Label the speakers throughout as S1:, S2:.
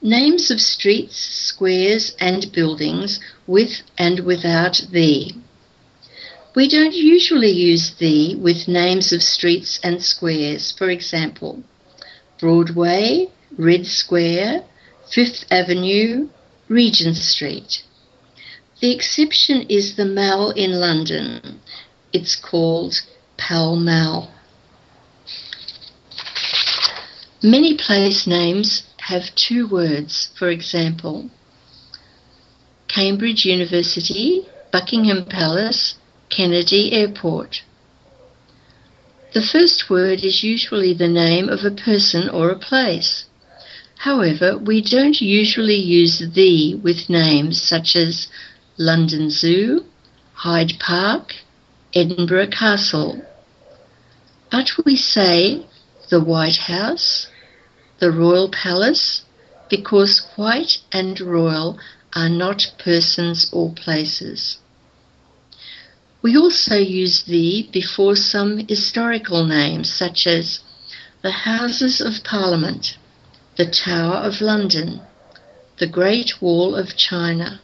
S1: Names of streets, squares, and buildings with and without the. We don't usually use the with names of streets and squares. For example, Broadway, Red Square, Fifth Avenue, Regent Street. The exception is the Mall in London. It's called Pall Mall. Many place names have two words, for example, Cambridge University, Buckingham Palace, Kennedy Airport. The first word is usually the name of a person or a place. However, we don't usually use the with names such as London Zoo, Hyde Park, Edinburgh Castle. But we say the White House, the Royal Palace, because white and royal are not persons or places. We also use the before some historical names such as the Houses of Parliament, the Tower of London, the Great Wall of China.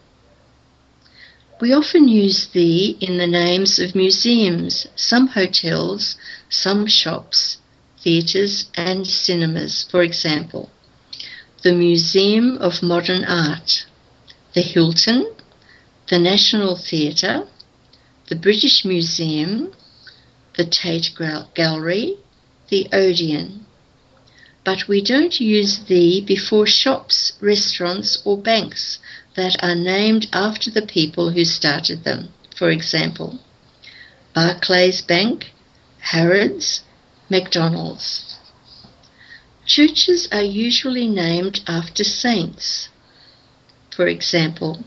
S1: We often use the in the names of museums, some hotels, some shops, theatres, and cinemas, for example, the Museum of Modern Art, the Hilton, the National Theatre, the British Museum, the Tate Gallery, the Odeon. But we don't use the before shops, restaurants, or banks that are named after the people who started them. For example, Barclays Bank, Harrods, McDonald's. Churches are usually named after saints. For example,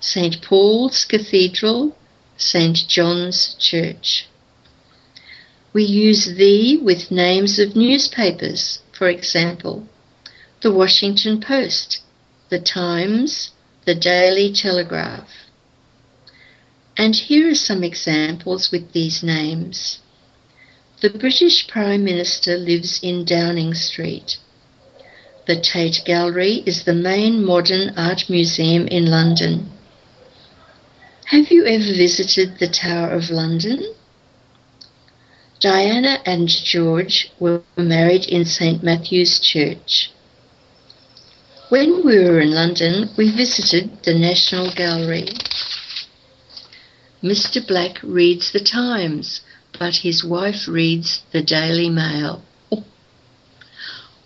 S1: St. Paul's Cathedral, St. John's Church. We use the with names of newspapers, for example, the Washington Post, the Times, the Daily Telegraph. And here are some examples with these names. The British Prime Minister lives in Downing Street. The Tate Gallery is the main modern art museum in London. Have you ever visited the Tower of London? Diana and George were married in St. Matthew's Church. When we were in London, we visited the National Gallery. Mr. Black reads the Times, but his wife reads the Daily Mail.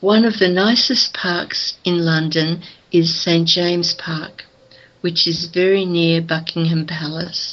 S1: One of the nicest parks in London is St James Park, which is very near Buckingham Palace.